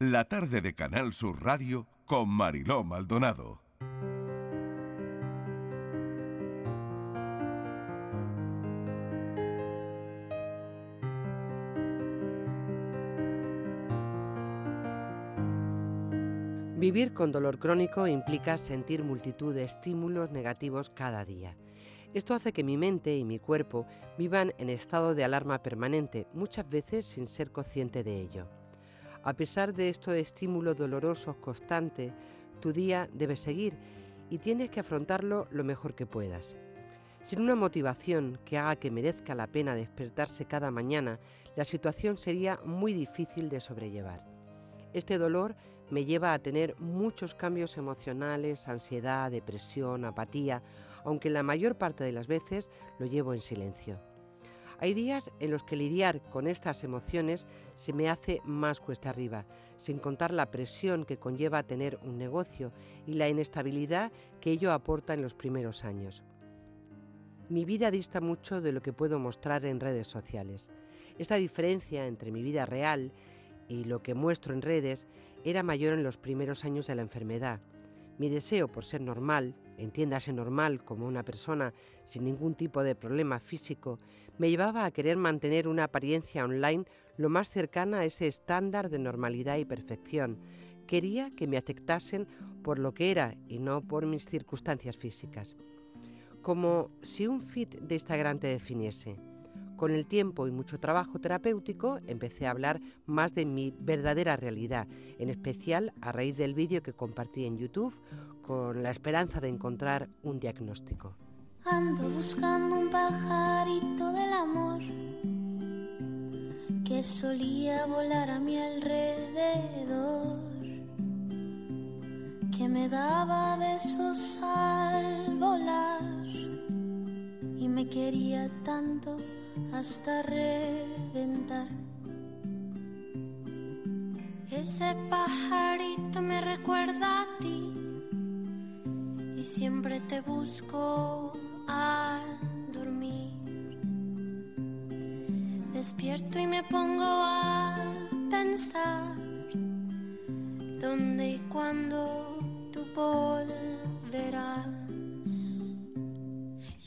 La tarde de Canal Sur Radio con Mariló Maldonado. Vivir con dolor crónico implica sentir multitud de estímulos negativos cada día. Esto hace que mi mente y mi cuerpo vivan en estado de alarma permanente, muchas veces sin ser consciente de ello. A pesar de estos estímulos dolorosos constantes, tu día debe seguir y tienes que afrontarlo lo mejor que puedas. Sin una motivación que haga que merezca la pena despertarse cada mañana, la situación sería muy difícil de sobrellevar. Este dolor me lleva a tener muchos cambios emocionales, ansiedad, depresión, apatía, aunque la mayor parte de las veces lo llevo en silencio. Hay días en los que lidiar con estas emociones se me hace más cuesta arriba, sin contar la presión que conlleva tener un negocio y la inestabilidad que ello aporta en los primeros años. Mi vida dista mucho de lo que puedo mostrar en redes sociales. Esta diferencia entre mi vida real y lo que muestro en redes era mayor en los primeros años de la enfermedad. Mi deseo por ser normal, entiéndase normal como una persona sin ningún tipo de problema físico, me llevaba a querer mantener una apariencia online lo más cercana a ese estándar de normalidad y perfección. Quería que me aceptasen por lo que era y no por mis circunstancias físicas. Como si un fit de Instagram te definiese. Con el tiempo y mucho trabajo terapéutico empecé a hablar más de mi verdadera realidad, en especial a raíz del vídeo que compartí en YouTube con la esperanza de encontrar un diagnóstico. Ando buscando un pajarito del amor que solía volar a mi alrededor, que me daba besos al volar y me quería tanto hasta reventar. Ese pajarito me recuerda a ti y siempre te busco al dormir. Despierto y me pongo a pensar dónde y cuándo tú volverás.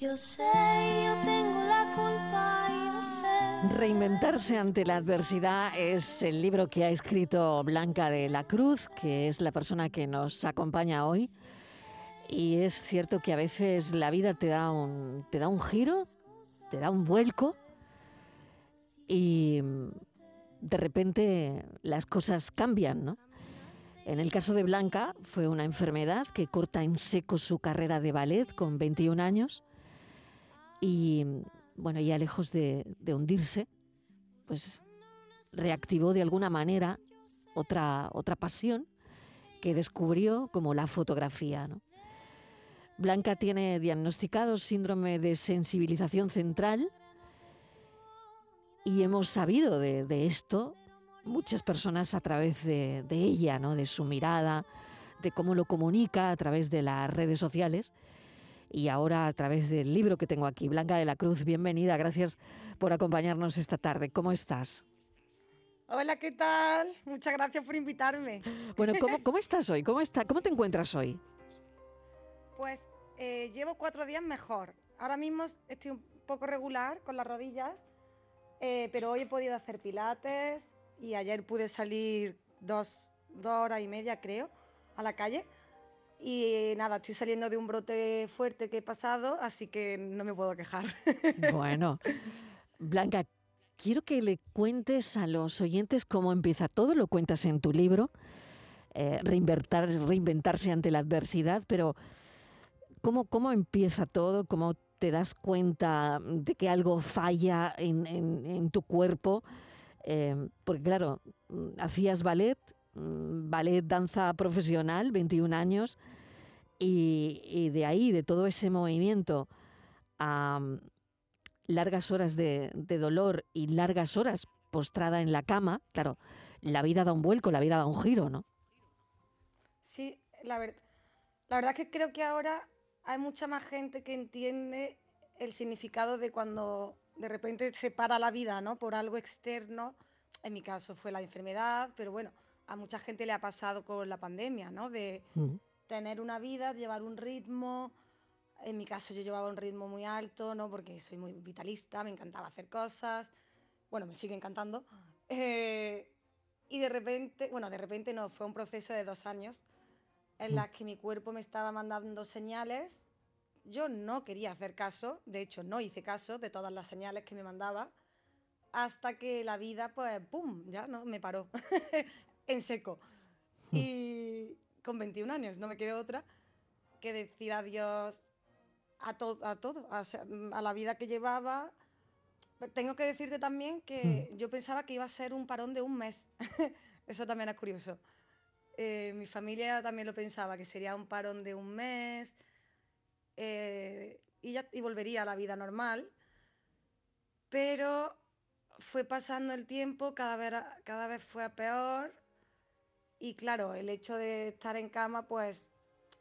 Yo sé, yo tengo la culpa, yo sé. Reinventarse ante la adversidad es el libro que ha escrito Blanca de la Cruz, que es la persona que nos acompaña hoy. Y es cierto que a veces la vida te da un, te da un giro, te da un vuelco y de repente las cosas cambian, ¿no? En el caso de Blanca fue una enfermedad que corta en seco su carrera de ballet con 21 años y bueno, ya lejos de, hundirse, pues reactivó de alguna manera otra, otra pasión que descubrió como la fotografía. Blanca tiene diagnosticado síndrome de sensibilización central y hemos sabido de, esto muchas personas a través de, de ella, ¿no? de su mirada, de cómo lo comunica a través de las redes sociales y ahora a través del libro que tengo aquí. Blanca de la Cruz, bienvenida, gracias por acompañarnos esta tarde. ¿Cómo estás? Hola, ¿qué tal? Muchas gracias por invitarme. Bueno, ¿cómo, estás hoy? ¿Cómo, está, ¿Cómo te encuentras hoy? Pues eh, llevo cuatro días mejor. Ahora mismo estoy un poco regular con las rodillas, eh, pero hoy he podido hacer pilates y ayer pude salir dos, dos horas y media, creo, a la calle. Y nada, estoy saliendo de un brote fuerte que he pasado, así que no me puedo quejar. Bueno, Blanca, quiero que le cuentes a los oyentes cómo empieza todo, lo cuentas en tu libro, eh, reinventarse ante la adversidad, pero ¿cómo, ¿cómo empieza todo? ¿Cómo te das cuenta de que algo falla en, tu cuerpo? Eh, porque claro, hacías ballet, Mm, ballet, danza profesional, 21 años, y, de ahí, de todo ese movimiento a mm, largas horas de, dolor y largas horas postrada en la cama, claro, la vida da un vuelco, la vida da un giro, ¿no? Sí, la, la verdad es que creo que ahora hay mucha más gente que entiende el significado de cuando de repente se para la vida, ¿no? Por algo externo. En mi caso fue la enfermedad, pero bueno, a mucha gente le ha pasado con la pandemia, ¿no? De Mm. tener una vida, llevar un ritmo. En mi caso yo llevaba un ritmo muy alto, ¿no? Porque soy muy vitalista, me encantaba hacer cosas. Bueno, me sigue encantando. Eh, y de repente, bueno, de repente no, fue un proceso de dos años en las que mi cuerpo me estaba mandando señales. Yo no quería hacer caso, de hecho no hice caso de todas las señales que me mandaba, hasta que la vida, pues, ¡pum!, ya no, me paró en seco. Y con 21 años no me quedó otra que decir adiós a, to- a todo, a, a la vida que llevaba. Pero Tengo que decirte también que yo pensaba que iba a ser un parón de un mes. Eso también es curioso. Eh, mi familia también lo pensaba, que sería un parón de un mes eh, y, ya, y volvería a la vida normal. Pero fue pasando el tiempo, cada vez, cada vez fue a peor. Y claro, el hecho de estar en cama, pues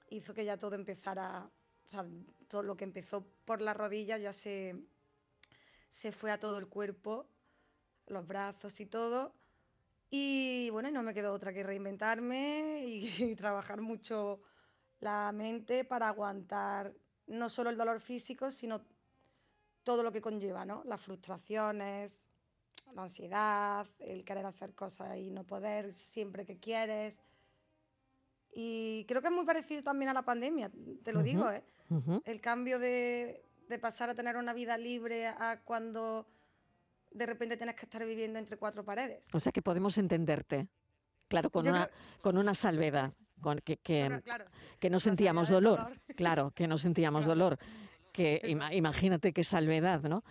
hizo que ya todo empezara, o sea, todo lo que empezó por las rodillas ya se, se fue a todo el cuerpo, los brazos y todo. Y bueno, no me quedó otra que reinventarme y, y trabajar mucho la mente para aguantar no solo el dolor físico, sino todo lo que conlleva, ¿no? Las frustraciones, la ansiedad, el querer hacer cosas y no poder siempre que quieres. Y creo que es muy parecido también a la pandemia, te lo digo, ¿eh? El cambio de, de pasar a tener una vida libre a cuando de repente tienes que estar viviendo entre cuatro paredes. O sea que podemos entenderte. Claro, con Yo una, creo- con una salvedad, con que, que, Bueno, claro, que no sentíamos dolor. dolor. Claro, que no sentíamos dolor. Que imagínate qué salvedad, ¿no?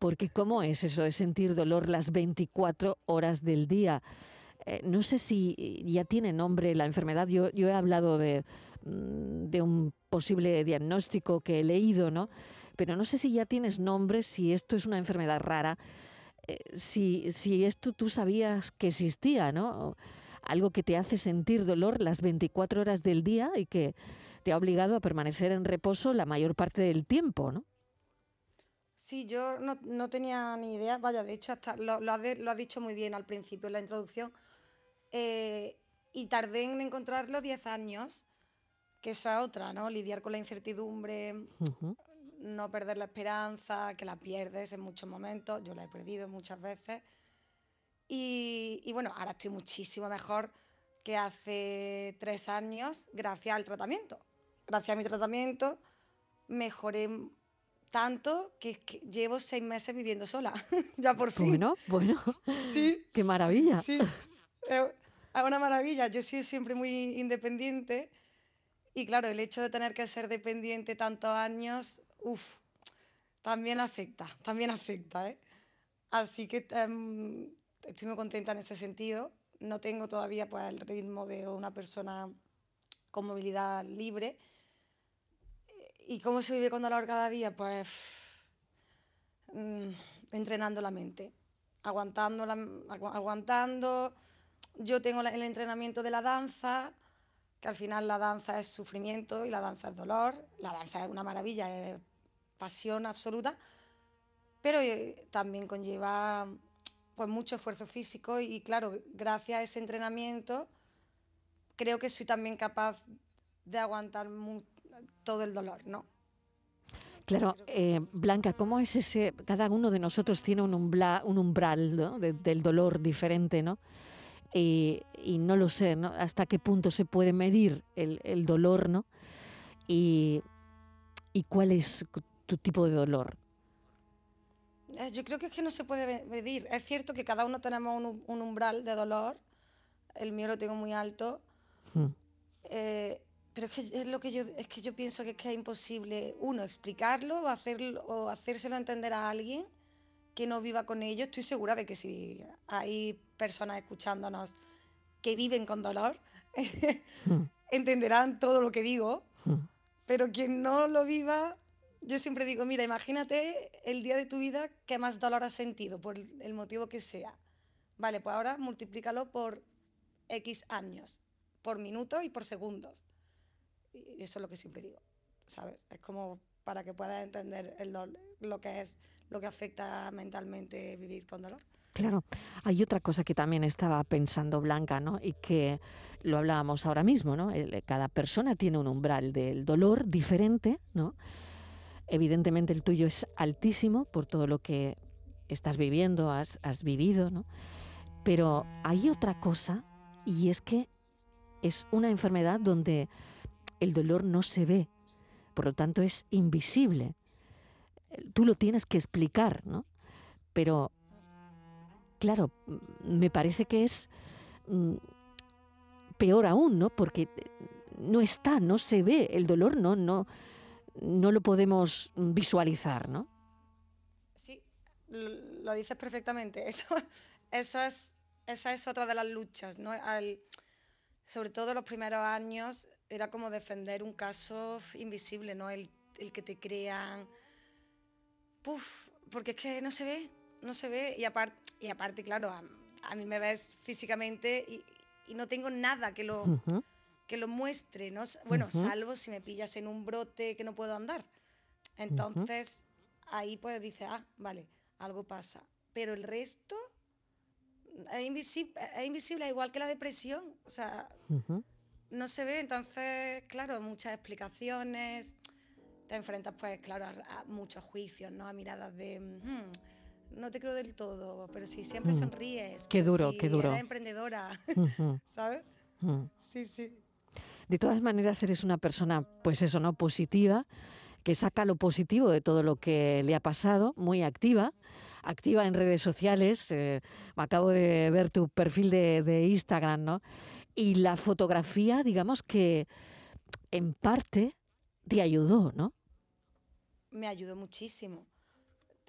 Porque ¿cómo es eso de sentir dolor las 24 horas del día? Eh, no sé si ya tiene nombre la enfermedad. Yo, yo he hablado de, mm, de un posible diagnóstico que he leído, ¿no? Pero no sé si ya tienes nombre, si esto es una enfermedad rara, eh, si, si esto tú sabías que existía, ¿no? Algo que te hace sentir dolor las 24 horas del día y que te ha obligado a permanecer en reposo la mayor parte del tiempo, ¿no? Sí, yo no, no tenía ni idea, vaya, de hecho hasta lo, lo has, de- lo has dicho muy bien al principio en la introducción, eh, y tardé en encontrarlo 10 años, que eso es otra, ¿no? Lidiar con la incertidumbre, no perder la esperanza, que la pierdes en muchos momentos, yo la he perdido muchas veces. Y, y bueno, ahora estoy muchísimo mejor que hace tres años gracias al tratamiento. Gracias a mi tratamiento mejoré tanto que, que llevo seis meses viviendo sola, ya por fin. Bueno, bueno, Sí, qué maravilla. sí, es es una maravilla. Yo he sido siempre muy independiente y claro, el hecho de tener que ser dependiente tantos años, uff, también afecta, también afecta, ¿eh? Así que em, estoy muy contenta en ese sentido. No tengo todavía pues, el ritmo de una persona con movilidad libre. ¿Y cómo se vive con dolor cada día? Pues mm, entrenando la mente, aguantando, la- agu- aguantando. Yo tengo el entrenamiento de la danza, que al final la danza es sufrimiento y la danza es dolor. La danza es una maravilla, es pasión absoluta, pero eh, también conlleva pues mucho esfuerzo físico y, claro, gracias a ese entrenamiento creo que soy también capaz de aguantar mu- todo el dolor, ¿no? Claro, eh, Blanca, ¿cómo es ese? Cada uno de nosotros tiene un, umbla- un umbral ¿no? de- del dolor diferente, ¿no? Y, y no lo sé, ¿no? Hasta qué punto se puede medir el, el dolor, ¿no? Y, y cuál es tu tipo de dolor. Eh, Yo creo que es que no se puede medir. Es cierto que cada uno tenemos un umbral de dolor. El mío lo tengo muy alto. Mm. eh, pero es que es lo que yo es que yo pienso que es imposible uno explicarlo o hacerlo o hacérselo entender a alguien que no viva con ello. Estoy segura de que si hay personas escuchándonos que viven con dolor, entenderán todo lo que digo. Pero quien no lo viva, yo siempre digo, mira, imagínate el día de tu vida que más dolor has sentido, por el motivo que sea. Vale, pues ahora multiplícalo por X años, por minutos y por segundos. Y eso es lo que siempre digo, ¿sabes? Es como para que puedas entender el lo que es, lo que afecta mentalmente vivir con dolor. Claro, hay otra cosa que también estaba pensando Blanca, ¿no? Y que lo hablábamos ahora mismo, ¿no? cada persona tiene un umbral del dolor diferente, ¿no? Evidentemente el tuyo es altísimo por todo lo que estás viviendo, has, has vivido, ¿no? Pero hay otra cosa y es que es una enfermedad donde el dolor no se ve, por lo tanto es invisible. Tú lo tienes que explicar, ¿no? Pero, claro, me parece que es mm, peor aún, ¿no? Porque no está, no se ve, el dolor no, no, no lo podemos visualizar, ¿no? Sí, lo dices perfectamente. Eso, eso es, esa es otra de las luchas, ¿no? Sobre todo los primeros años era como defender un caso invisible, ¿no? El, que te crean. Puf, porque es que no se ve, no se ve. Y aparte, y aparte claro, a, mí me ves físicamente y, no tengo nada que lo, que lo muestre, ¿no? Bueno, salvo si me pillas en un brote que no puedo andar. Entonces, ahí pues dice, ah, vale, algo pasa. Pero el resto es invisible, es invisible igual que la depresión. O sea, no se ve, entonces, claro, muchas explicaciones, te enfrentas, pues, claro, a, muchos juicios, ¿no? A miradas de, hmm, no te creo del todo, pero si siempre mm. sonríes. Qué duro, qué duro. Eres emprendedora, ¿sabes? Sí, sí. De todas maneras, eres una persona, pues eso, ¿no? Positiva, que saca lo positivo de todo lo que le ha pasado, muy activa activa en redes sociales. Eh, acabo de ver tu perfil de, Instagram, ¿no? Y la fotografía, digamos que en parte te ayudó, ¿no? Me ayudó muchísimo.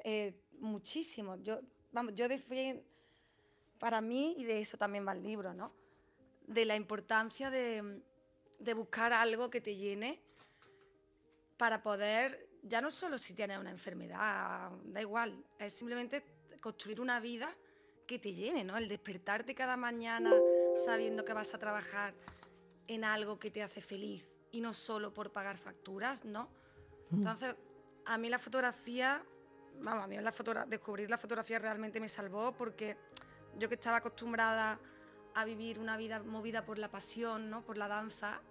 Eh, muchísimo. Yo, vamos, yo define, para mí, y de eso también va el libro, ¿no? De la importancia de buscar algo que te llene para poder, ya no solo si tienes una enfermedad, da igual, es simplemente construir una vida que te llene, ¿no? El despertarte cada mañana sabiendo que vas a trabajar en algo que te hace feliz y no solo por pagar facturas, ¿no? Mm. Entonces, a mí la fotografía, vamos, a mí la descubrir la fotografía realmente me salvó porque yo que estaba acostumbrada a vivir una vida movida por la pasión, ¿no? Por la danza,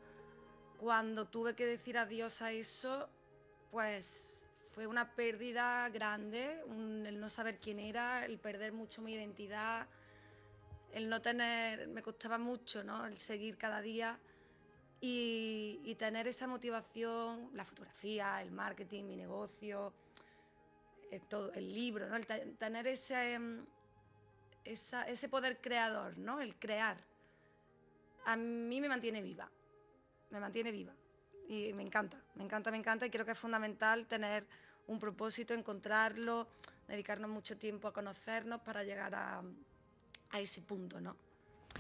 cuando tuve que decir adiós a eso, pues fue una pérdida grande, el no saber quién era, el perder mucho mi identidad, el no tener, me costaba mucho, ¿no? El seguir cada día y, tener esa motivación, la fotografía, el marketing, mi negocio, el, eh, todo, el libro, ¿no? El tener ese, em, ese poder creador, ¿no? El crear. A mí me mantiene viva, me mantiene viva y me encanta, me encanta, me encanta y creo que es fundamental tener un propósito, encontrarlo, dedicarnos mucho tiempo a conocernos para llegar a, ese punto, ¿no?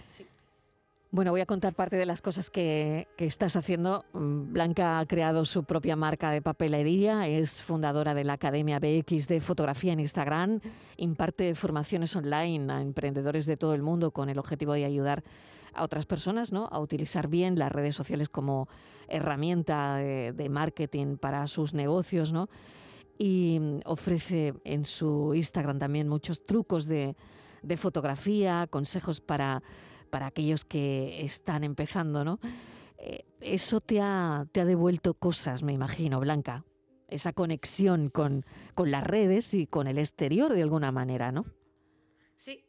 Sí. Bueno, voy a contar parte de las cosas que, que, estás haciendo. Mm, Blanca ha creado su propia marca de papelería, es fundadora de la Academia BX de Fotografía en Instagram, imparte formaciones online a emprendedores de todo el mundo con el objetivo de ayudar a otras personas ¿no? a utilizar bien las redes sociales como herramienta de, marketing para sus negocios. ¿no? Y mm, ofrece en su Instagram también muchos trucos de, fotografía, consejos para, para aquellos que están empezando. ¿no? Eh, eso te ha, te ha devuelto cosas, me imagino, Blanca esa conexión con, con, las redes y con el exterior de alguna manera, ¿no? Sí,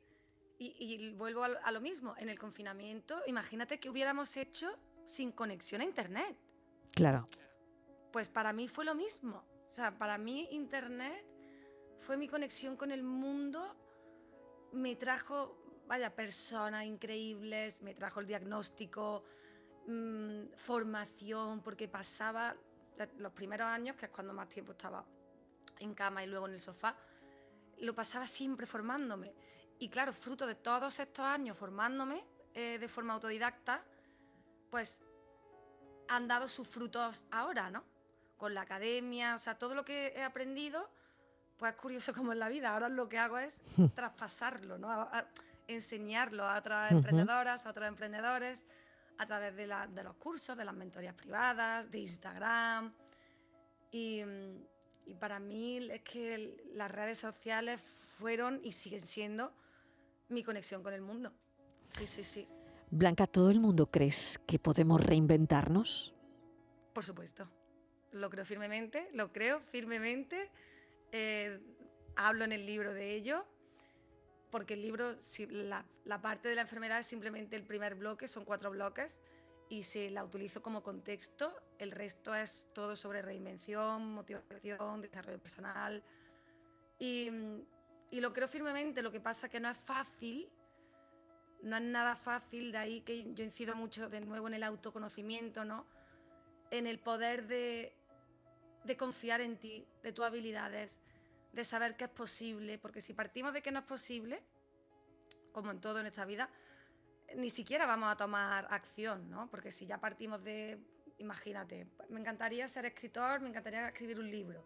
y, vuelvo a, lo mismo, en el confinamiento, imagínate que hubiéramos hecho sin conexión a Internet. Claro. Pues para mí fue lo mismo. O sea, para mí Internet fue mi conexión con el mundo, me trajo, vaya, personas increíbles, me trajo el diagnóstico, mm, formación, porque pasaba los primeros años, que es cuando más tiempo estaba en cama y luego en el sofá, lo pasaba siempre formándome. Y claro, fruto de todos estos años formándome eh, de forma autodidacta, pues han dado sus frutos ahora, ¿no? Con la academia, o sea, todo lo que he aprendido, pues es curioso como en la vida. Ahora lo que hago es traspasarlo, ¿no? enseñarlo a otras emprendedoras, a otros emprendedores, a través de, de los cursos, de las mentorías privadas, de Instagram. Y, y para mí es que las redes sociales fueron y siguen siendo mi conexión con el mundo. Sí, sí, sí. Blanca, ¿todo el mundo crees que podemos reinventarnos? Por supuesto. Lo creo firmemente, lo creo firmemente. Eh, hablo en el libro de ello, porque el libro, la, la parte de la enfermedad es simplemente el primer bloque, son cuatro bloques, y si la utilizo como contexto, el resto es todo sobre reinvención, motivación, desarrollo personal. Y, y lo creo firmemente, lo que pasa que no es fácil, no es nada fácil, de ahí que yo incido mucho de nuevo en el autoconocimiento, ¿no? En el poder de, de confiar en ti, de tus habilidades, de saber que es posible, porque si partimos de que no es posible, como en todo en esta vida, ni siquiera vamos a tomar acción, ¿no? Porque si ya partimos de, imagínate, me encantaría ser escritor, me encantaría escribir un libro,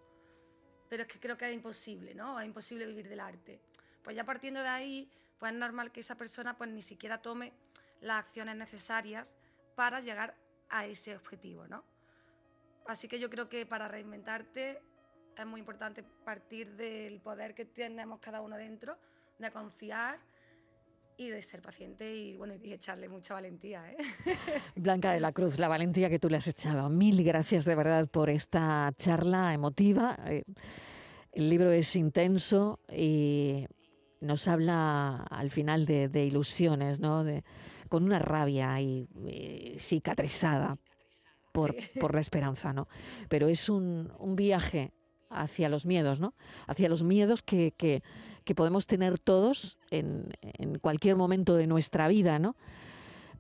pero es que creo que es imposible, ¿no? Es imposible vivir del arte. Pues ya partiendo de ahí, pues es normal que esa persona pues ni siquiera tome las acciones necesarias para llegar a ese objetivo, ¿no? Así que yo creo que para reinventarte es muy importante partir del poder que tenemos cada uno dentro, de confiar y de ser paciente y, bueno, y echarle mucha valentía. ¿eh? Blanca de la Cruz, la valentía que tú le has echado. Mil gracias de verdad por esta charla emotiva. Eh, el libro es intenso y nos habla al final de, ilusiones, ¿no? De, con una rabia y, eh, cicatrizada por, por, la esperanza, ¿no? Pero es un, un, viaje hacia los miedos, ¿no? Hacia los miedos que, que que podemos tener todos en, cualquier momento de nuestra vida, ¿no?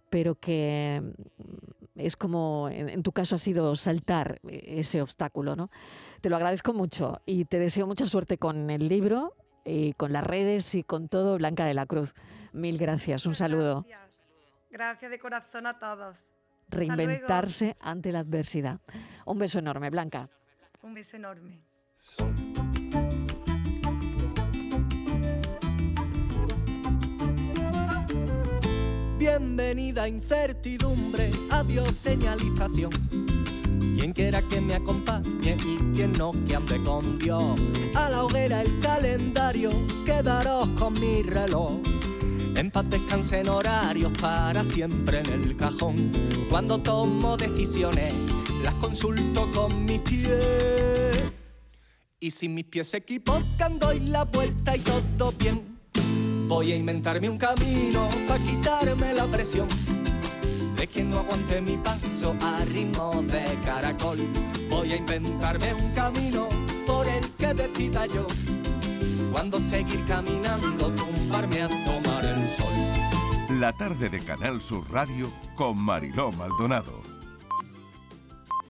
Pero que mm, es como, en, tu caso ha sido saltar ese obstáculo, ¿no? Te lo agradezco mucho y te deseo mucha suerte con el libro y con las redes y con todo, Blanca de la Cruz. Mil gracias, un saludo. Gracias, de corazón a todos. Reinventarse ante la adversidad. Un beso enorme, Blanca. Un beso enorme. Bienvenida incertidumbre, adiós señalización. Quien quiera que me acompañe y quien no que ande con Dios. A la hoguera el calendario, quedaros con mi reloj. En paz descansen horarios para siempre en el cajón. Cuando tomo decisiones, las consulto con mis pies. Y si mis pies se equivocan, doy la vuelta y todo bien. Voy a inventarme un camino para quitarme la presión de quien no aguante mi paso a ritmo de caracol. Voy a inventarme un camino por el que decida yo cuando seguir caminando, tumbarme a tomar el sol. La tarde de Canal Sur Radio con Mariló Maldonado.